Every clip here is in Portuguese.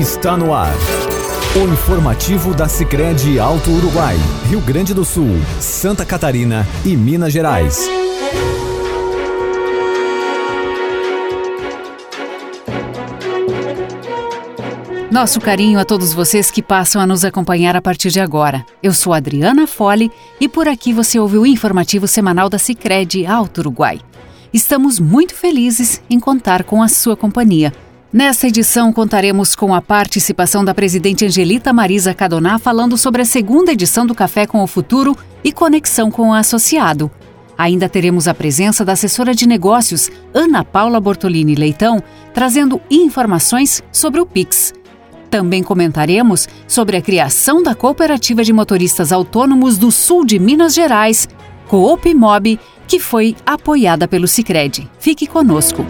está no ar. O informativo da Sicredi Alto Uruguai, Rio Grande do Sul, Santa Catarina e Minas Gerais. Nosso carinho a todos vocês que passam a nos acompanhar a partir de agora. Eu sou Adriana Fole e por aqui você ouve o informativo semanal da Sicredi Alto Uruguai. Estamos muito felizes em contar com a sua companhia. Nesta edição, contaremos com a participação da presidente Angelita Marisa Cadoná falando sobre a segunda edição do Café com o Futuro e conexão com o associado. Ainda teremos a presença da assessora de negócios, Ana Paula Bortolini Leitão, trazendo informações sobre o Pix. Também comentaremos sobre a criação da Cooperativa de Motoristas Autônomos do Sul de Minas Gerais, Coop Mob, que foi apoiada pelo Sicredi. Fique conosco.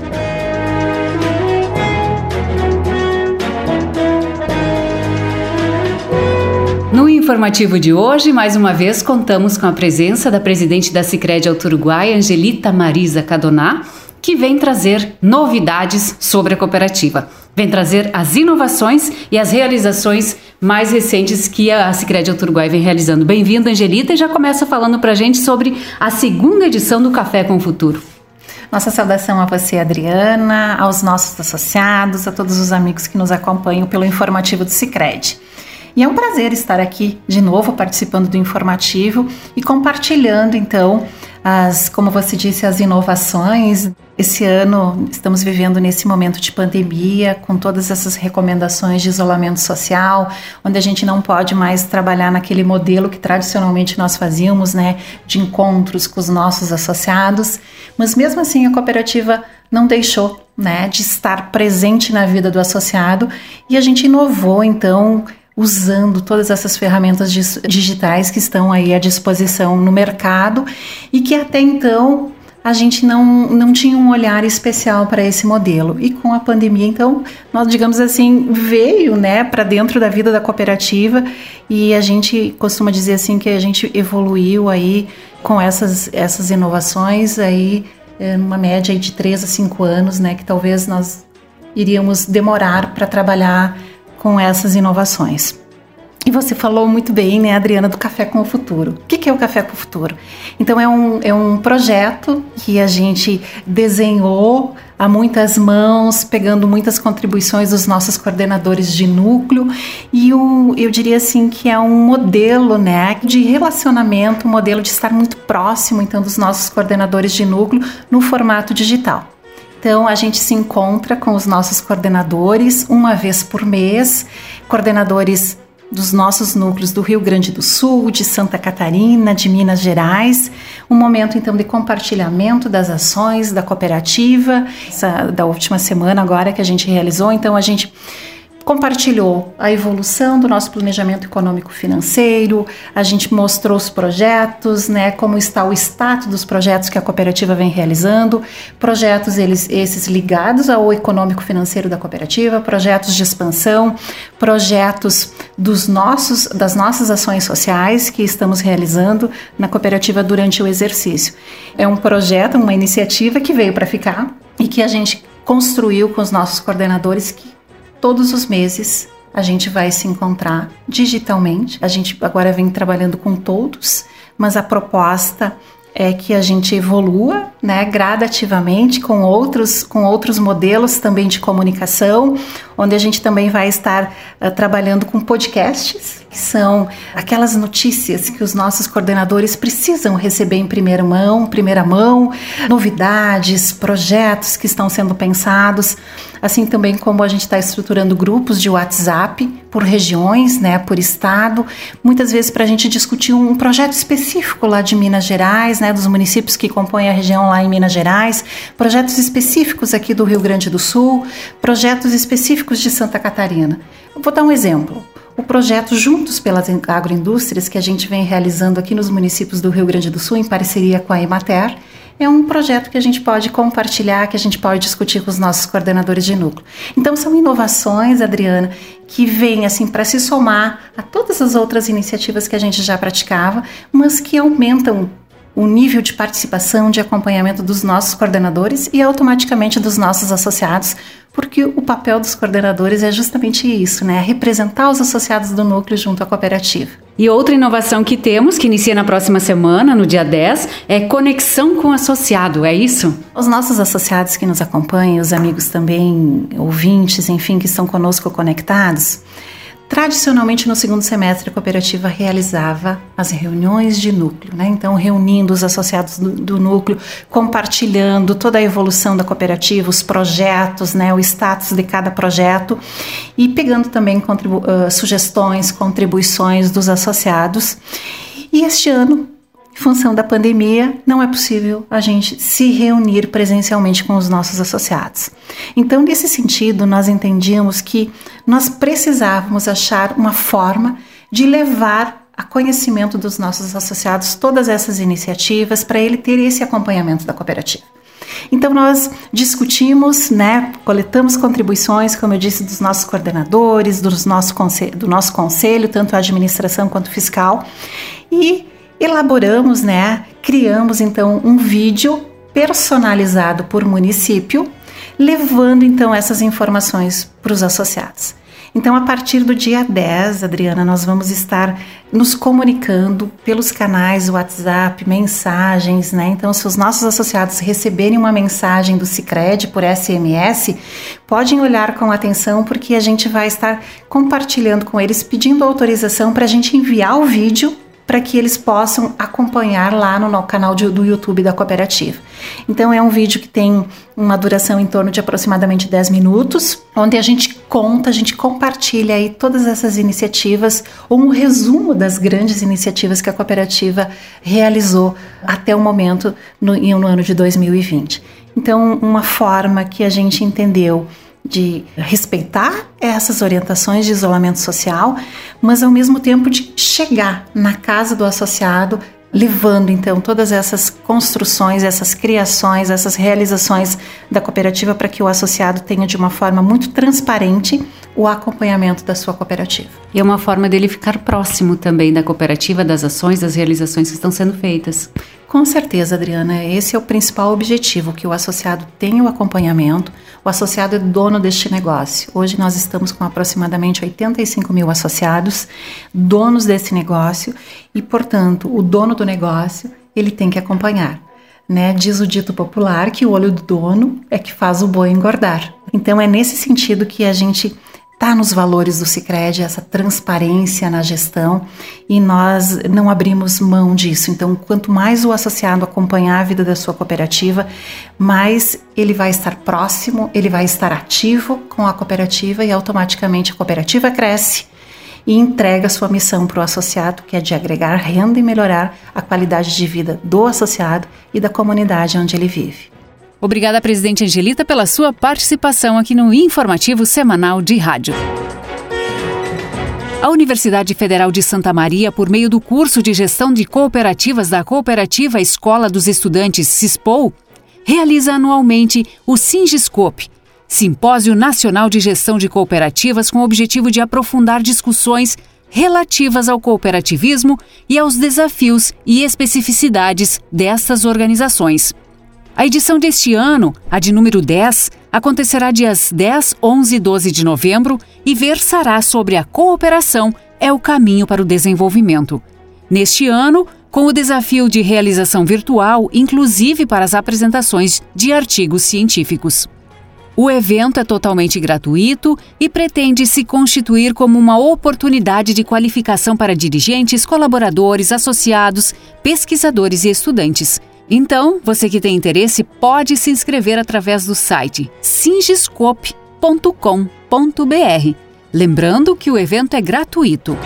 Informativo de hoje, mais uma vez contamos com a presença da presidente da Sicredi Alto Uruguai, Angelita Marisa Cadoná, que vem trazer novidades sobre a cooperativa. Vem trazer as inovações e as realizações mais recentes que a Sicredi Alto Uruguai vem realizando. Bem-vinda, Angelita, e já começa falando para a gente sobre a segunda edição do Café com o Futuro. Nossa saudação a você, Adriana, aos nossos associados, a todos os amigos que nos acompanham pelo informativo do Sicredi. E é um prazer estar aqui de novo participando do informativo e compartilhando então as, como você disse, as inovações. Esse ano estamos vivendo nesse momento de pandemia, com todas essas recomendações de isolamento social, onde a gente não pode mais trabalhar naquele modelo que tradicionalmente nós fazíamos, né, de encontros com os nossos associados. Mas mesmo assim a cooperativa não deixou, né, de estar presente na vida do associado e a gente inovou então usando todas essas ferramentas digitais que estão aí à disposição no mercado e que até então a gente não, não tinha um olhar especial para esse modelo. E com a pandemia, então, nós, digamos assim, veio né, para dentro da vida da cooperativa e a gente costuma dizer assim que a gente evoluiu aí com essas, essas inovações aí é, numa média de 3 a 5 anos, né, que talvez nós iríamos demorar para trabalhar com essas inovações. E você falou muito bem, né, Adriana, do Café com o Futuro. O que é o Café com o Futuro? Então, é um, é um projeto que a gente desenhou a muitas mãos, pegando muitas contribuições dos nossos coordenadores de núcleo, e eu diria assim que é um modelo né, de relacionamento, um modelo de estar muito próximo então dos nossos coordenadores de núcleo no formato digital. Então, a gente se encontra com os nossos coordenadores uma vez por mês, coordenadores dos nossos núcleos do Rio Grande do Sul, de Santa Catarina, de Minas Gerais, um momento então de compartilhamento das ações da cooperativa, essa, da última semana agora que a gente realizou, então a gente compartilhou a evolução do nosso planejamento econômico financeiro, a gente mostrou os projetos, né, como está o status dos projetos que a cooperativa vem realizando, projetos eles esses ligados ao econômico financeiro da cooperativa, projetos de expansão, projetos dos nossos das nossas ações sociais que estamos realizando na cooperativa durante o exercício. É um projeto, uma iniciativa que veio para ficar e que a gente construiu com os nossos coordenadores que todos os meses a gente vai se encontrar digitalmente. A gente agora vem trabalhando com todos, mas a proposta é que a gente evolua, né, gradativamente com outros com outros modelos também de comunicação, onde a gente também vai estar uh, trabalhando com podcasts, que são aquelas notícias que os nossos coordenadores precisam receber em primeira mão, primeira mão, novidades, projetos que estão sendo pensados, assim também como a gente está estruturando grupos de WhatsApp por regiões, né, por estado, muitas vezes para a gente discutir um projeto específico lá de Minas Gerais, né, dos municípios que compõem a região lá em Minas Gerais, projetos específicos aqui do Rio Grande do Sul, projetos específicos de Santa Catarina. vou dar um exemplo. O projeto Juntos pelas Agroindústrias, que a gente vem realizando aqui nos municípios do Rio Grande do Sul, em parceria com a Emater, é um projeto que a gente pode compartilhar, que a gente pode discutir com os nossos coordenadores de núcleo. Então são inovações, Adriana, que vêm assim para se somar a todas as outras iniciativas que a gente já praticava, mas que aumentam o nível de participação, de acompanhamento dos nossos coordenadores e automaticamente dos nossos associados, porque o papel dos coordenadores é justamente isso, né? Representar os associados do núcleo junto à cooperativa. E outra inovação que temos, que inicia na próxima semana, no dia 10, é conexão com o associado, é isso? Os nossos associados que nos acompanham, os amigos também, ouvintes, enfim, que estão conosco conectados, Tradicionalmente, no segundo semestre, a cooperativa realizava as reuniões de núcleo, né? então reunindo os associados do, do, núcleo, compartilhando toda a evolução da cooperativa, os projetos, né? o status de cada projeto e pegando também contribu uh, sugestões, contribuições dos associados. E este ano em função da pandemia, não é possível a gente se reunir presencialmente com os nossos associados. Então, nesse sentido, nós entendíamos que nós precisávamos achar uma forma de levar a conhecimento dos nossos associados todas essas iniciativas para ele ter esse acompanhamento da cooperativa. Então nós discutimos, né, coletamos contribuições, como eu disse, dos nossos coordenadores, dos nosso do nosso conselho, tanto a administração quanto fiscal, e elaboramos, né, criamos então um vídeo personalizado por município, levando então essas informações para os associados. Então, a partir do dia 10, Adriana, nós vamos estar nos comunicando pelos canais WhatsApp, mensagens, né? Então, se os nossos associados receberem uma mensagem do Cicred por SMS, podem olhar com atenção, porque a gente vai estar compartilhando com eles, pedindo autorização para a gente enviar o vídeo para que eles possam acompanhar lá no canal de, do YouTube da cooperativa. Então é um vídeo que tem uma duração em torno de aproximadamente 10 minutos, onde a gente conta, a gente compartilha aí todas essas iniciativas, ou um resumo das grandes iniciativas que a cooperativa realizou até o momento no, no ano de 2020. Então, uma forma que a gente entendeu de respeitar essas orientações de isolamento social, mas ao mesmo tempo de chegar na casa do associado, levando então todas essas construções, essas criações, essas realizações da cooperativa para que o associado tenha de uma forma muito transparente o acompanhamento da sua cooperativa. E é uma forma dele ficar próximo também da cooperativa, das ações, das realizações que estão sendo feitas. Com certeza, Adriana, esse é o principal objetivo, que o associado tenha o acompanhamento. O associado é dono deste negócio. Hoje nós estamos com aproximadamente 85 mil associados, donos desse negócio, e, portanto, o dono do negócio, ele tem que acompanhar. Né? Diz o dito popular que o olho do dono é que faz o boi engordar. Então é nesse sentido que a gente Está nos valores do Cicred essa transparência na gestão e nós não abrimos mão disso. Então, quanto mais o associado acompanhar a vida da sua cooperativa, mais ele vai estar próximo, ele vai estar ativo com a cooperativa e automaticamente a cooperativa cresce e entrega sua missão para o associado, que é de agregar renda e melhorar a qualidade de vida do associado e da comunidade onde ele vive. Obrigada, presidente Angelita, pela sua participação aqui no Informativo Semanal de Rádio. A Universidade Federal de Santa Maria, por meio do curso de Gestão de Cooperativas da Cooperativa Escola dos Estudantes CISPOU, realiza anualmente o Singiscope, Simpósio Nacional de Gestão de Cooperativas com o objetivo de aprofundar discussões relativas ao cooperativismo e aos desafios e especificidades destas organizações. A edição deste ano, a de número 10, acontecerá dias 10, 11 e 12 de novembro e versará sobre a cooperação é o caminho para o desenvolvimento. Neste ano, com o desafio de realização virtual, inclusive para as apresentações de artigos científicos. O evento é totalmente gratuito e pretende se constituir como uma oportunidade de qualificação para dirigentes, colaboradores, associados, pesquisadores e estudantes então, você que tem interesse pode se inscrever através do site singiscope.com.br. Lembrando que o evento é gratuito.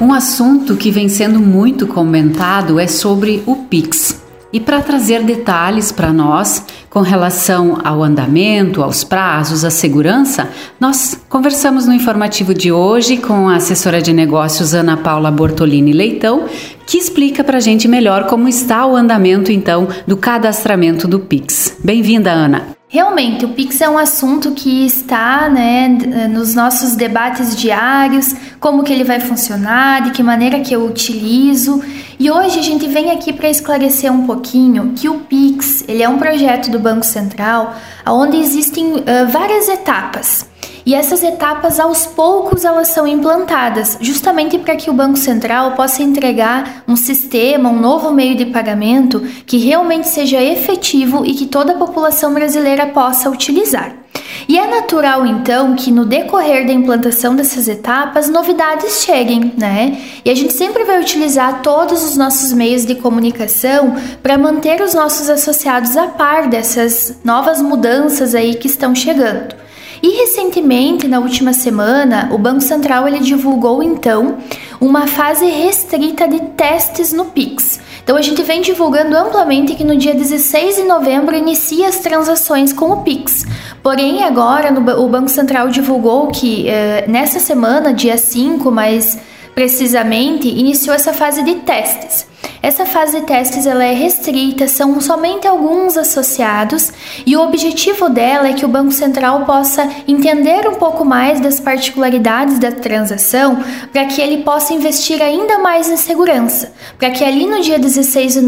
Um assunto que vem sendo muito comentado é sobre o Pix. E para trazer detalhes para nós com relação ao andamento, aos prazos, à segurança, nós conversamos no informativo de hoje com a assessora de negócios Ana Paula Bortolini Leitão, que explica para a gente melhor como está o andamento então do cadastramento do Pix. Bem-vinda, Ana. Realmente, o Pix é um assunto que está né, nos nossos debates diários, como que ele vai funcionar, de que maneira que eu utilizo. E hoje a gente vem aqui para esclarecer um pouquinho que o Pix ele é um projeto do Banco Central onde existem uh, várias etapas. E essas etapas, aos poucos, elas são implantadas, justamente para que o Banco Central possa entregar um sistema, um novo meio de pagamento que realmente seja efetivo e que toda a população brasileira possa utilizar. E é natural então que no decorrer da implantação dessas etapas novidades cheguem, né? E a gente sempre vai utilizar todos os nossos meios de comunicação para manter os nossos associados a par dessas novas mudanças aí que estão chegando. E recentemente, na última semana, o Banco Central ele divulgou então uma fase restrita de testes no Pix. Então a gente vem divulgando amplamente que no dia 16 de novembro inicia as transações com o Pix. Porém, agora no, o Banco Central divulgou que eh, nessa semana, dia 5, mais precisamente, iniciou essa fase de testes. Essa fase de testes ela é restrita, são somente alguns associados e o objetivo dela é que o Banco Central possa entender um pouco mais das particularidades da transação para que ele possa investir ainda mais em segurança, para que ali no dia 16 de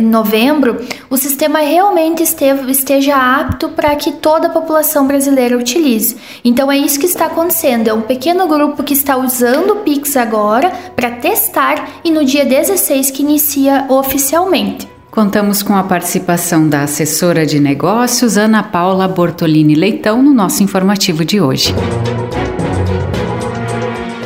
novembro o sistema realmente esteja apto para que toda a população brasileira utilize. Então é isso que está acontecendo, é um pequeno grupo que está usando o Pix agora para testar e no dia 16 que inicia inicia oficialmente. Contamos com a participação da assessora de negócios Ana Paula Bortolini Leitão no nosso informativo de hoje.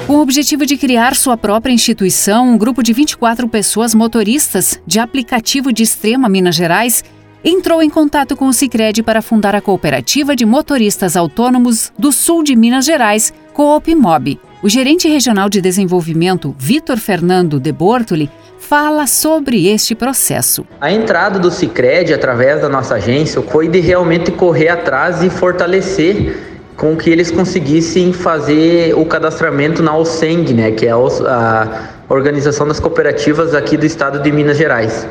Com o objetivo de criar sua própria instituição, um grupo de 24 pessoas motoristas de aplicativo de Extrema Minas Gerais entrou em contato com o Sicredi para fundar a cooperativa de motoristas autônomos do sul de Minas Gerais, Coopmob. O gerente regional de desenvolvimento, Vitor Fernando de Bortoli, fala sobre este processo. A entrada do Cicred através da nossa agência foi de realmente correr atrás e fortalecer com que eles conseguissem fazer o cadastramento na OSENG, né, que é a Organização das Cooperativas aqui do estado de Minas Gerais.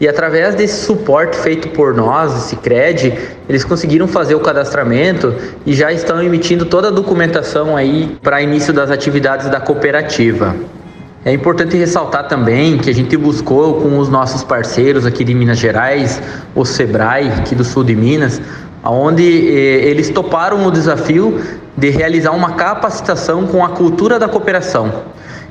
E através desse suporte feito por nós, Cicred, eles conseguiram fazer o cadastramento e já estão emitindo toda a documentação aí para início das atividades da cooperativa. É importante ressaltar também que a gente buscou com os nossos parceiros aqui de Minas Gerais, o Sebrae, aqui do sul de Minas, onde eh, eles toparam o desafio de realizar uma capacitação com a cultura da cooperação.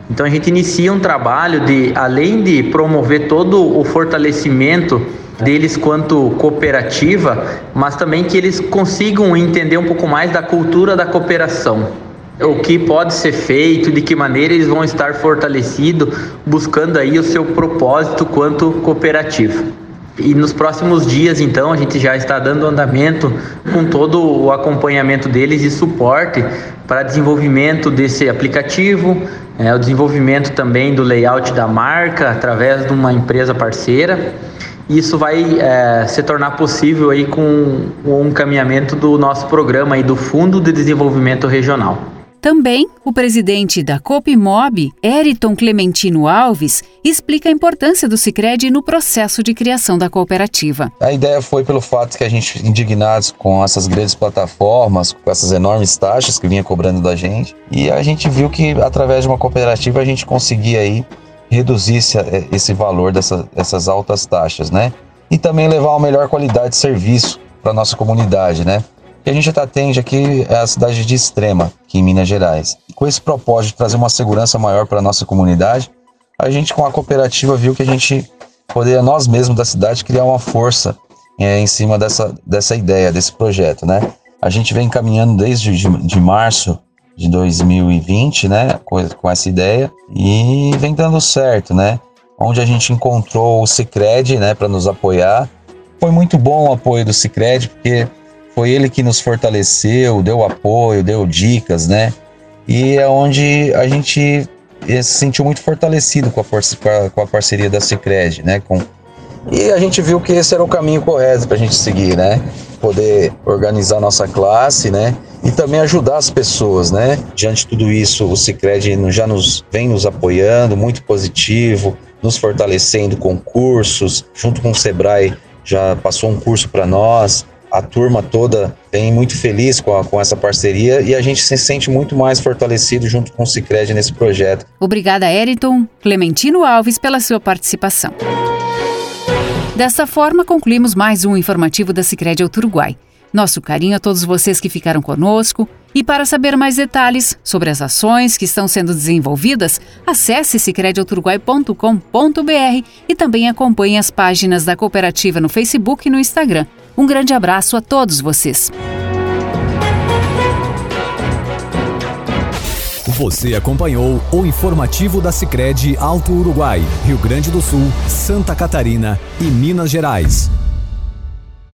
Então a gente inicia um trabalho de, além de promover todo o fortalecimento deles quanto cooperativa, mas também que eles consigam entender um pouco mais da cultura da cooperação o que pode ser feito, de que maneira eles vão estar fortalecidos, buscando aí o seu propósito quanto cooperativo. E nos próximos dias, então, a gente já está dando andamento com todo o acompanhamento deles e suporte para desenvolvimento desse aplicativo, é, o desenvolvimento também do layout da marca através de uma empresa parceira. Isso vai é, se tornar possível aí com o encaminhamento do nosso programa aí do Fundo de Desenvolvimento Regional. Também, o presidente da Copimob, Eriton Clementino Alves, explica a importância do Sicredi no processo de criação da cooperativa. A ideia foi pelo fato que a gente, indignados com essas grandes plataformas, com essas enormes taxas que vinha cobrando da gente, e a gente viu que através de uma cooperativa a gente conseguia aí reduzir esse, esse valor dessa, dessas altas taxas, né? E também levar uma melhor qualidade de serviço para nossa comunidade, né? Que a gente atende aqui é a cidade de Extrema, aqui em Minas Gerais. Com esse propósito de trazer uma segurança maior para a nossa comunidade, a gente com a cooperativa viu que a gente poderia nós mesmos da cidade criar uma força é, em cima dessa, dessa ideia, desse projeto, né? A gente vem caminhando desde de, de março de 2020, né, com, com essa ideia e vem dando certo, né? Onde a gente encontrou o Cicred, né, para nos apoiar. Foi muito bom o apoio do Cicred, porque foi ele que nos fortaleceu, deu apoio, deu dicas, né? E é onde a gente eh, se sentiu muito fortalecido com a, com a parceria da Cicred, né? Com, e a gente viu que esse era o caminho correto para a gente seguir, né? Poder organizar nossa classe, né? E também ajudar as pessoas, né? Diante de tudo isso, o Cicred já nos vem nos apoiando, muito positivo, nos fortalecendo com cursos, junto com o Sebrae já passou um curso para nós, a turma toda vem muito feliz com, a, com essa parceria e a gente se sente muito mais fortalecido junto com o Cicred nesse projeto. Obrigada, Eriton Clementino Alves, pela sua participação. Dessa forma, concluímos mais um informativo da Cicred Uruguai. Nosso carinho a todos vocês que ficaram conosco. E para saber mais detalhes sobre as ações que estão sendo desenvolvidas, acesse cicredeuruguai.com.br e também acompanhe as páginas da cooperativa no Facebook e no Instagram. Um grande abraço a todos vocês. Você acompanhou o informativo da Cicred Alto Uruguai, Rio Grande do Sul, Santa Catarina e Minas Gerais.